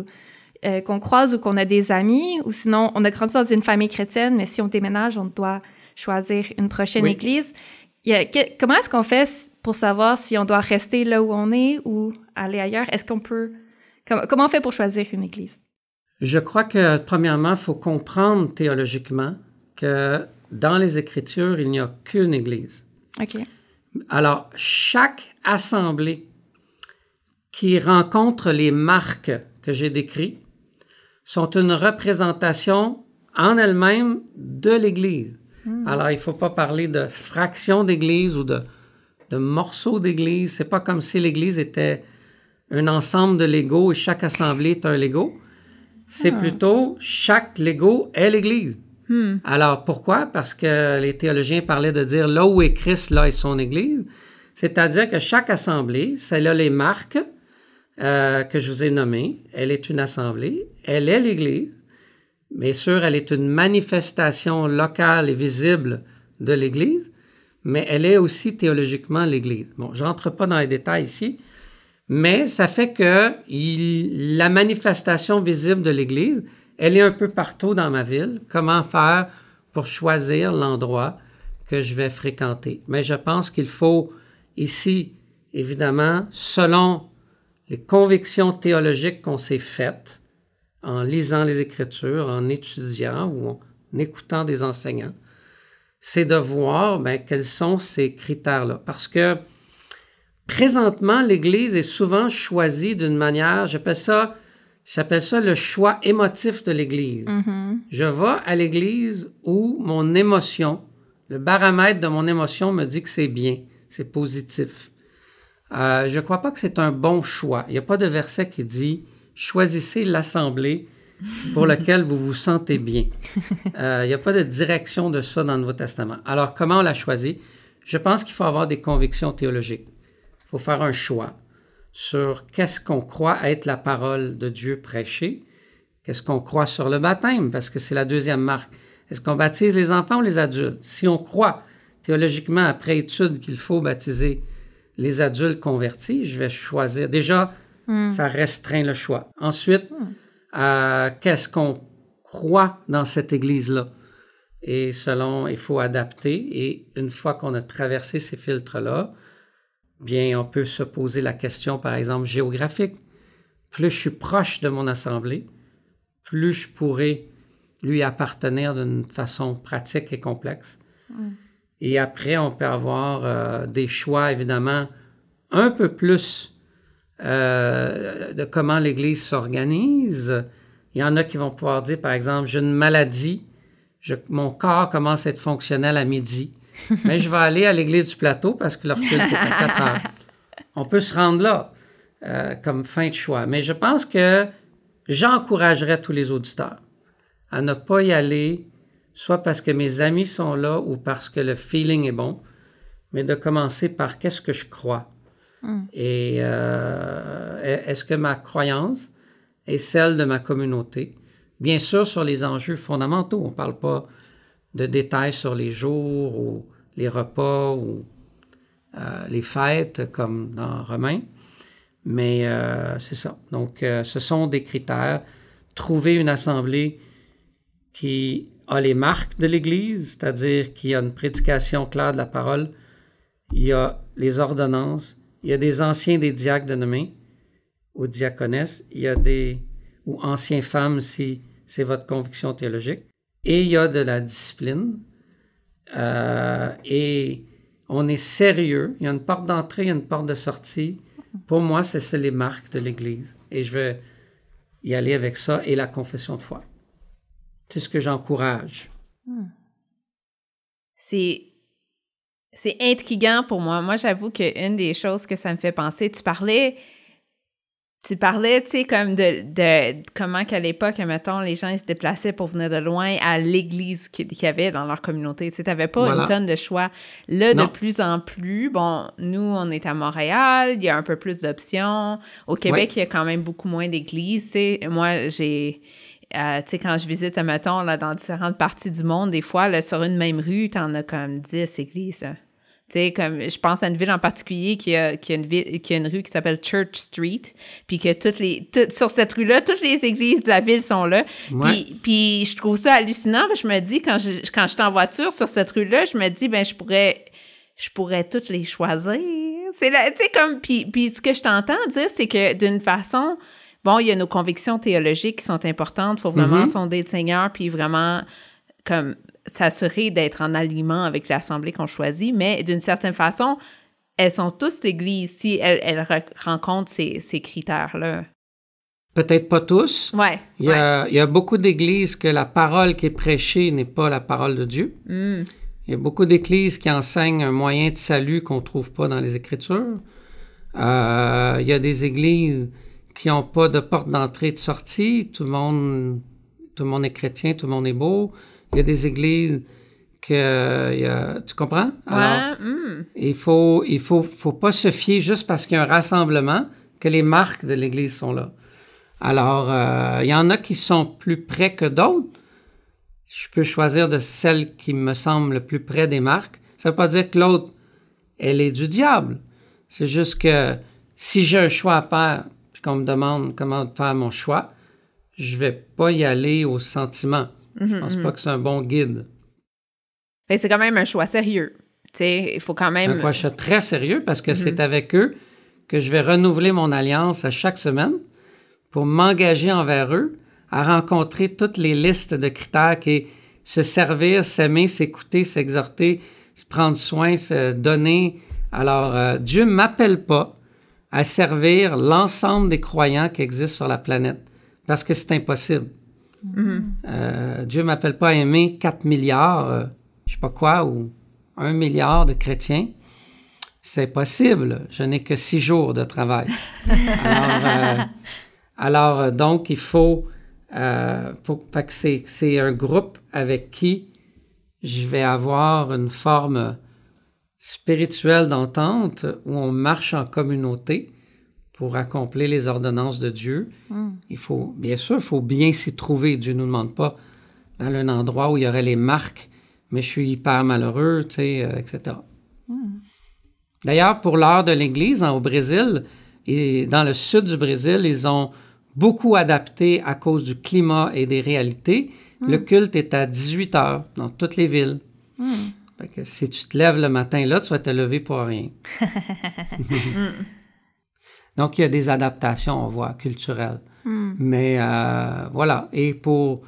euh, qu'on croise ou qu'on a des amis, ou sinon on a grandi dans une famille chrétienne, mais si on déménage, on doit choisir une prochaine église. comment est-ce qu'on fait pour savoir si on doit rester là où on est ou aller ailleurs? Est-ce qu'on peut... comment on fait pour choisir une église? Je crois que, premièrement, il faut comprendre théologiquement que dans les Écritures, il n'y a qu'une Église. Alors, chaque assemblée qui rencontre les marques que j'ai décrites sont une représentation en elle-même de l'Église. Hmm. Alors, il ne faut pas parler de fraction d'Église ou de, de morceaux d'Église. C'est pas comme si l'Église était un ensemble de Lego et chaque assemblée est un Lego. C'est ah. plutôt chaque Lego est l'Église. Hmm. Alors pourquoi? Parce que les théologiens parlaient de dire là où est Christ, là est son Église. C'est-à-dire que chaque assemblée, celle a les marques euh, que je vous ai nommées. Elle est une assemblée, elle est l'Église. Bien sûr, elle est une manifestation locale et visible de l'Église, mais elle est aussi théologiquement l'Église. Bon, je rentre pas dans les détails ici, mais ça fait que la manifestation visible de l'Église, elle est un peu partout dans ma ville. Comment faire pour choisir l'endroit que je vais fréquenter? Mais je pense qu'il faut ici, évidemment, selon les convictions théologiques qu'on s'est faites, en lisant les Écritures, en étudiant ou en écoutant des enseignants, c'est de voir ben, quels sont ces critères-là. Parce que présentement, l'Église est souvent choisie d'une manière, j'appelle ça J'appelle ça le choix émotif de l'Église. Mm-hmm. Je vais à l'Église où mon émotion, le baromètre de mon émotion me dit que c'est bien, c'est positif. Euh, je ne crois pas que c'est un bon choix. Il n'y a pas de verset qui dit choisissez l'assemblée pour laquelle vous vous sentez bien. Euh, il n'y a pas de direction de ça dans le Nouveau Testament. Alors, comment on l'a choisi? Je pense qu'il faut avoir des convictions théologiques. Il faut faire un choix. sur qu'est-ce qu'on croit être la parole de Dieu prêchée, qu'est-ce qu'on croit sur le baptême, parce que c'est la deuxième marque. Est-ce qu'on baptise les enfants ou les adultes? Si on croit théologiquement, après étude, qu'il faut baptiser les adultes convertis, je vais choisir. Déjà, hmm. ça restreint le choix. Ensuite, hmm. Qu'est-ce qu'on croit dans cette Église-là? Et selon, il faut adapter. Et une fois qu'on a traversé ces filtres-là, bien, on peut se poser la question, par exemple, géographique. Plus je suis proche de mon assemblée, plus je pourrais lui appartenir d'une façon pratique et complexe. Mm. Et après, on peut avoir euh, des choix, évidemment, un peu plus euh, de comment l'Église s'organise. Il y en a qui vont pouvoir dire, par exemple, j'ai une maladie, mon corps commence à être fonctionnel à midi. Mais je vais aller à l'église du plateau parce que leur culte est à 4 heures. On peut se rendre là euh, comme fin de choix. Mais je pense que j'encouragerais tous les auditeurs à ne pas y aller, soit parce que mes amis sont là ou parce que le feeling est bon, mais de commencer par qu'est-ce que je crois. Hmm. Et euh, est-ce que ma croyance est celle de ma communauté? Bien sûr, sur les enjeux fondamentaux. On ne parle pas de détails sur les jours ou les repas ou euh, les fêtes comme dans Romain. Mais euh, c'est ça. Donc, ce sont des critères. Trouver une assemblée qui a les marques de l'Église, c'est-à-dire qui a une prédication claire de la parole. Il y a les ordonnances. Il y a des anciens des diacres dénommés ou diaconesses. Il y a des ou anciens femmes si c'est votre conviction théologique et il y a de la discipline. Euh, et on est sérieux. Il y a une porte d'entrée, il y a une porte de sortie. Pour moi, c'est les marques de l'Église. Et je vais y aller avec ça et la confession de foi. C'est ce que j'encourage. Hmm. C'est c'est intriguant pour moi. Moi, j'avoue qu'une des choses que ça me fait penser, tu parlais tu parlais, tu sais, comme de, de comment qu'à l'époque, mettons, les gens ils se déplaçaient pour venir de loin à l'église qu'il y avait dans leur communauté. Tu sais, t'avais pas une tonne de choix. Là, de plus en plus, bon, nous, on est à Montréal, il y a un peu plus d'options. Au Québec, il y a quand même beaucoup moins d'églises. Tu sais, moi, j'ai... Euh, tu sais, quand je visite, mettons, là, dans différentes parties du monde, des fois, là, sur une même rue, t'en as comme 10 églises, là comme je pense à une ville en particulier qui a, qui a, une, ville, qui a une rue qui s'appelle Church Street, puis que toutes les, sur cette rue-là, toutes les églises de la ville sont là. Puis, puis je trouve ça hallucinant. Je me dis, quand je, quand je suis en voiture sur cette rue-là, je me dis, ben je pourrais, je pourrais toutes les choisir. C'est tu sais, comme, puis, puis ce que je t'entends dire, c'est que d'une façon, bon, il y a nos convictions théologiques qui sont importantes. Il faut vraiment mm-hmm. sonder le Seigneur, puis vraiment, comme, s'assurer d'être en alignement avec l'Assemblée qu'on choisit, mais d'une certaine façon, elles sont tous l'Église si elles, rencontrent ces, critères-là. Peut-être pas tous. Ouais, il, y a, il y a beaucoup d'églises que la parole qui est prêchée n'est pas la parole de Dieu. Hmm. Il y a beaucoup d'églises qui enseignent un moyen de salut qu'on ne trouve pas dans les Écritures. Euh, il y a des églises qui n'ont pas de porte d'entrée et de sortie. Tout le monde, tout le monde est chrétien, tout le monde est beau. Il y a des églises que tu comprends? Alors, hmm. il faut il faut faut pas se fier juste parce qu'il y a un rassemblement que les marques de l'église sont là. Alors euh, il y en a qui sont plus près que d'autres. Je peux choisir de celle qui me semble le plus près des marques. Ça veut pas dire que l'autre elle est du diable. C'est juste que si j'ai un choix à faire, qu'on me demande comment faire mon choix, je vais pas y aller au sentiment. Je mhm, pense pas mhm. que c'est un bon guide. c'est quand même un choix sérieux. il faut quand même. Un choix très sérieux parce que c'est mhm. avec eux que je vais renouveler mon alliance à chaque semaine pour m'engager envers eux à rencontrer toutes les listes de critères qui est se servir, s'aimer, s'écouter, s'exhorter, se prendre soin, se donner. Alors, euh, Dieu ne m'appelle pas à servir l'ensemble des croyants qui existent sur la planète parce que c'est impossible. Mm-hmm. Euh, Dieu ne m'appelle pas à aimer 4 milliards, je euh, je sais pas quoi, ou 1 milliard de chrétiens. C'est possible. Je n'ai que six jours de travail. alors, euh, donc, il faut, faut que c'est un groupe avec qui je vais avoir une forme spirituelle d'entente où on marche en communauté pour accomplir les ordonnances de Dieu. Il faut, bien sûr, il faut bien s'y trouver. Dieu ne nous demande pas dans un endroit où il y aurait les marques, mais je suis hyper malheureux, tu sais, euh, etc. D'ailleurs, pour l'heure de l'Église, hein, au Brésil, et dans le sud du Brésil, ils ont beaucoup adapté à cause du climat et des réalités. Le culte est à 18 heures dans toutes les villes. Fait que si tu te lèves le matin là, tu vas te lever pour rien. Donc, il y a des adaptations, on voit, culturelles. Mais euh, voilà. Et pour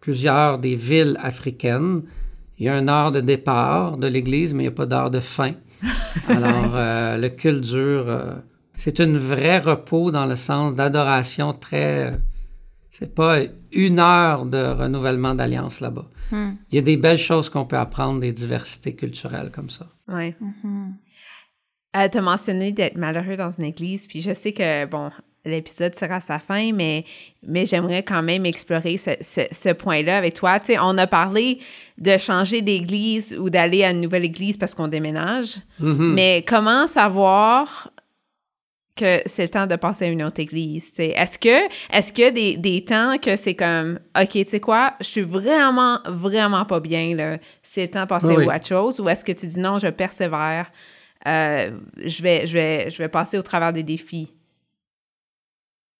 plusieurs des villes africaines, il y a une heure de départ de l'Église, mais il n'y a pas d'heure de fin. Alors, euh, le culte dure. euh, c'est une vraie repos dans le sens d'adoration très. C'est pas une heure de renouvellement d'alliance là-bas. Il y a des belles choses qu'on peut apprendre des diversités culturelles comme ça. Oui. Euh, tu as mentionné d'être malheureux dans une église, puis je sais que, bon, l'épisode sera à sa fin, mais, mais j'aimerais quand même explorer ce, ce- ce point-là avec toi. Tu sais, on a parlé de changer d'église ou d'aller à une nouvelle église parce qu'on déménage, Mhm. mais comment savoir que c'est le temps de passer à une autre église? tu? Est-ce que est-ce que des, des temps que c'est comme OK, tu sais quoi, je suis vraiment, vraiment pas bien, là. C'est le temps de passer Oui. à autre chose, ou est-ce que tu dis non, je persévère, euh, je, vais, je, vais, je vais passer au travers des défis?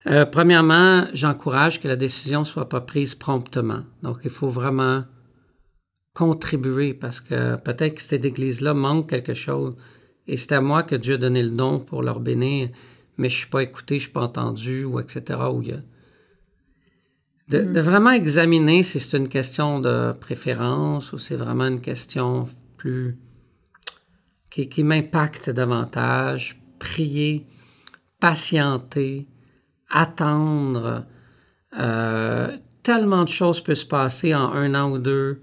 Euh, premièrement, j'encourage que la décision ne soit pas prise promptement. Donc, il faut vraiment contribuer parce que peut-être que cette église-là manque quelque chose. Et c'est à moi que Dieu a donné le don pour leur bénir, mais je ne suis pas écouté, je ne suis pas entendu, ou etc. Où il y a- de, de vraiment examiner si c'est une question de préférence ou c'est vraiment une question plus qui, qui m'impacte davantage. Prier, patienter, attendre. Euh, tellement de choses peuvent se passer en un an ou deux.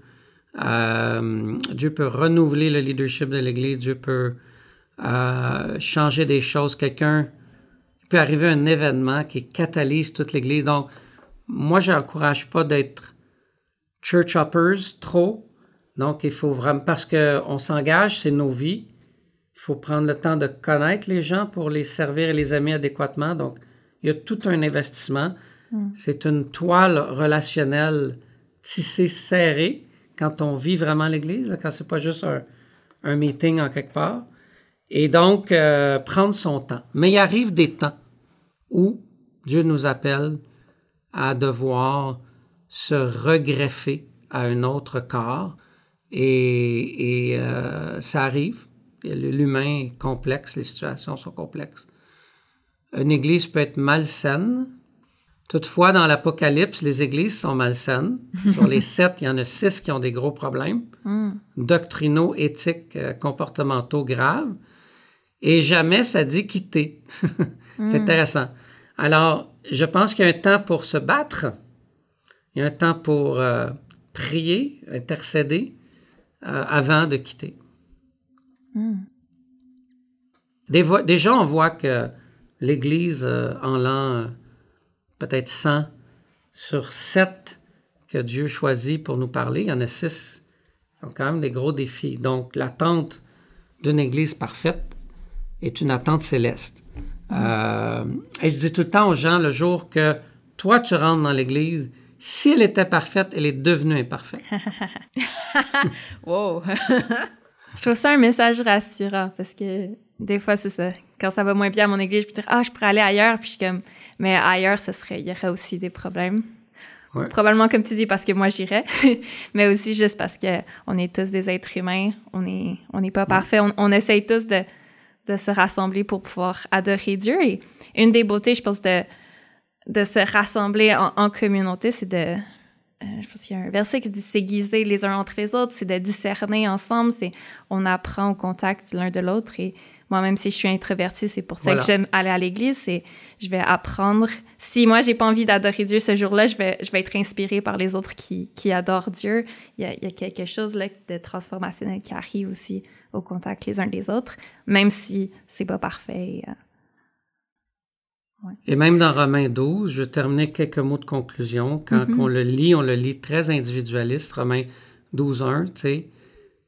Euh, Dieu peut renouveler le leadership de l'Église. Dieu peut euh, changer des choses. Quelqu'un, il peut arriver un événement qui catalyse toute l'Église. Donc, moi, je n'encourage pas d'être church hoppers trop. Donc, il faut vraiment, parce qu'on s'engage, c'est nos vies. Il faut prendre le temps de connaître les gens pour les servir et les aimer adéquatement. Donc, il y a tout un investissement. C'est une toile relationnelle tissée, serrée quand on vit vraiment l'Église, quand c'est pas juste un, un meeting en quelque part. Et donc, euh, prendre son temps. Mais il arrive des temps où Dieu nous appelle à devoir se regreffer à un autre corps. Et, et, euh, ça arrive. L'humain est complexe, les situations sont complexes. Une église peut être malsaine. Toutefois, dans l'Apocalypse, les églises sont malsaines. Sur les sept, il y en a six qui ont des gros problèmes, doctrinaux, éthiques, euh, comportementaux graves. Et jamais ça dit quitter. C'est intéressant. Alors, je pense qu'il y a un temps pour se battre. Il y a un temps pour euh, prier, intercéder euh, avant de quitter. Des vo- déjà, on voit que l'Église, euh, en l'an peut-être 100 sur 7 que Dieu choisit pour nous parler, il y en a 6 qui ont quand même des gros défis. Donc, l'attente d'une Église parfaite est une attente céleste. Euh, et je dis tout le temps aux gens, le jour que toi, tu rentres dans l'Église, si elle était parfaite, elle est devenue imparfaite. Wow! Je trouve ça un message rassurant parce que des fois, c'est ça. Quand ça va moins bien à mon église, je peux dire Ah, je pourrais aller ailleurs. Puis je suis comme Mais ailleurs, ce serait, il y aurait aussi des problèmes. Ouais. Probablement, comme tu dis, parce que moi, j'irais. mais aussi juste parce que on est tous des êtres humains. On n'est on n'est pas parfaits. On, on essaye tous de, de se rassembler pour pouvoir adorer Dieu. Et une des beautés, je pense, de, de se rassembler en, en communauté, c'est de. euh, je pense qu'il y a un verset qui dit s'aiguiser les uns entre les autres, c'est de discerner ensemble, c'est on apprend au contact l'un de l'autre. Et moi, même si je suis introvertie, c'est pour ça Voilà. que j'aime aller à l'église, c'est je vais apprendre. Si moi, j'ai pas envie d'adorer Dieu ce jour-là, je vais, je vais être inspirée par les autres qui, qui adorent Dieu. Il y, a, il y a quelque chose là, de transformationnel qui arrive aussi au contact les uns des autres, même si c'est pas parfait. euh. Et même dans Romains 12, je vais terminer quelques mots de conclusion. Quand on le lit, on le lit très individualiste, Romains 12, 1, tu sais.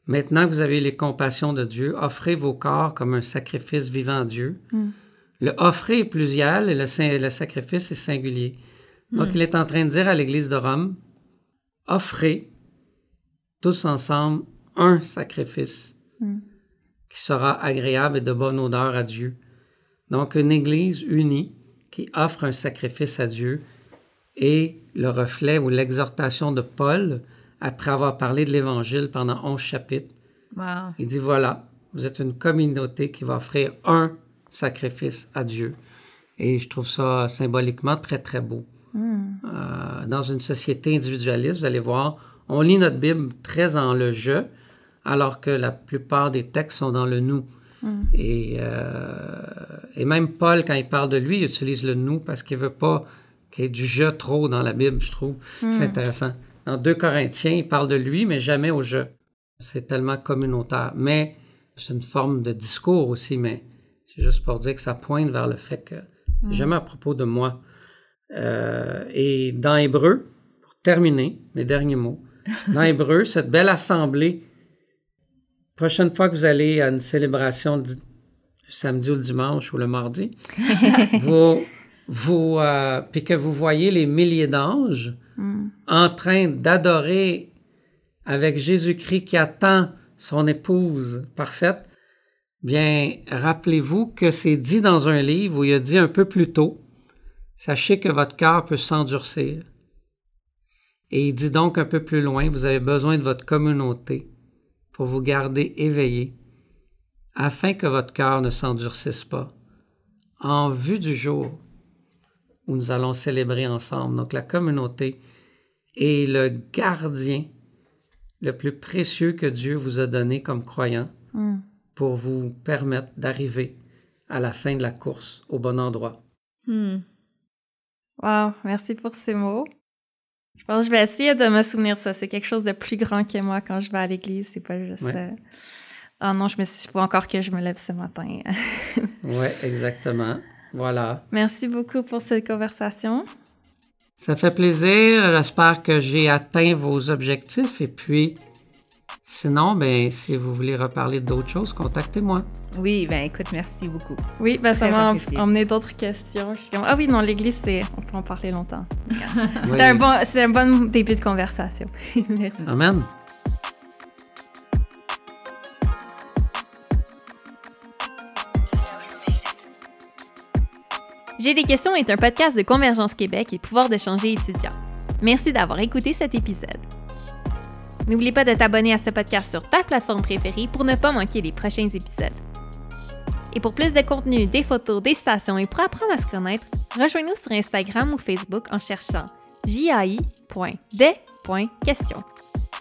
Maintenant que vous avez les compassions de Dieu, offrez vos corps comme un sacrifice vivant à Dieu, Le offrir est plusieurs et le, le sacrifice est singulier. Donc, il est en train de dire à l'Église de Rome, offrez tous ensemble un sacrifice qui sera agréable et de bonne odeur à Dieu. Donc, une Église unie qui offre un sacrifice à Dieu est le reflet ou l'exhortation de Paul après avoir parlé de l'Évangile pendant onze chapitres. Il dit, voilà, vous êtes une communauté qui va offrir un sacrifice à Dieu. Et je trouve ça symboliquement très, très beau. Euh, dans une société individualiste, vous allez voir, on lit notre Bible très en le je, alors que la plupart des textes sont dans le nous. Et, euh, et même Paul, quand il parle de lui, il utilise le nous parce qu'il veut pas qu'il y ait du je trop dans la Bible, je trouve. C'est intéressant. Dans 2 Corinthiens, il parle de lui, mais jamais au je. C'est tellement communautaire. Mais c'est une forme de discours aussi, mais c'est juste pour dire que ça pointe vers le fait que c'est jamais à propos de moi. Euh, et dans Hébreu, pour terminer, les derniers mots, dans Hébreu, cette belle assemblée, prochaine fois que vous allez à une célébration du samedi ou le dimanche ou le mardi, vous, vous, euh, puis que vous voyez les milliers d'anges en train d'adorer avec Jésus-Christ qui attend son épouse parfaite, bien, rappelez-vous que c'est dit dans un livre où il a dit un peu plus tôt, Sachez que votre cœur peut s'endurcir. Et il dit donc un peu plus loin, vous avez besoin de votre communauté pour vous garder éveillé, afin que votre cœur ne s'endurcisse pas, en vue du jour où nous allons célébrer ensemble. Donc la communauté est le gardien le plus précieux que Dieu vous a donné comme croyant Mm. pour vous permettre d'arriver à la fin de la course au bon endroit. Hmm. Wow, merci pour ces mots. Je pense que je vais essayer de me souvenir de ça. C'est quelque chose de plus grand que moi quand je vais à l'église. C'est pas juste. Ouais. euh, Ah non, je me suis. Faut encore que je me lève ce matin. Oui, exactement. Voilà. merci beaucoup pour cette conversation. Ça fait plaisir. J'espère que j'ai atteint vos objectifs. Et puis, sinon, ben, si vous voulez reparler d'autres choses, contactez-moi. Oui, ben écoute, merci beaucoup. Oui, ben, ça m'a emmené d'autres questions. Je suis comme, ah oui, non, l'église, c'est. On peut en parler longtemps. C'était Oui. un, bon, c'était un bon début de conversation. merci. Amen. J'ai des questions est un podcast de Convergence Québec et pouvoir d'échanger étudiants. Merci d'avoir écouté cet épisode. N'oublie pas de t'abonner à ce podcast sur ta plateforme préférée pour ne pas manquer les prochains épisodes. Et pour plus de contenu, des photos, des stations et pour apprendre à se connaître, rejoins-nous sur Instagram ou Facebook en cherchant jai.des.question.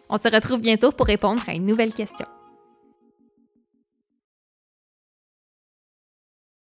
On se retrouve bientôt pour répondre à une nouvelle question.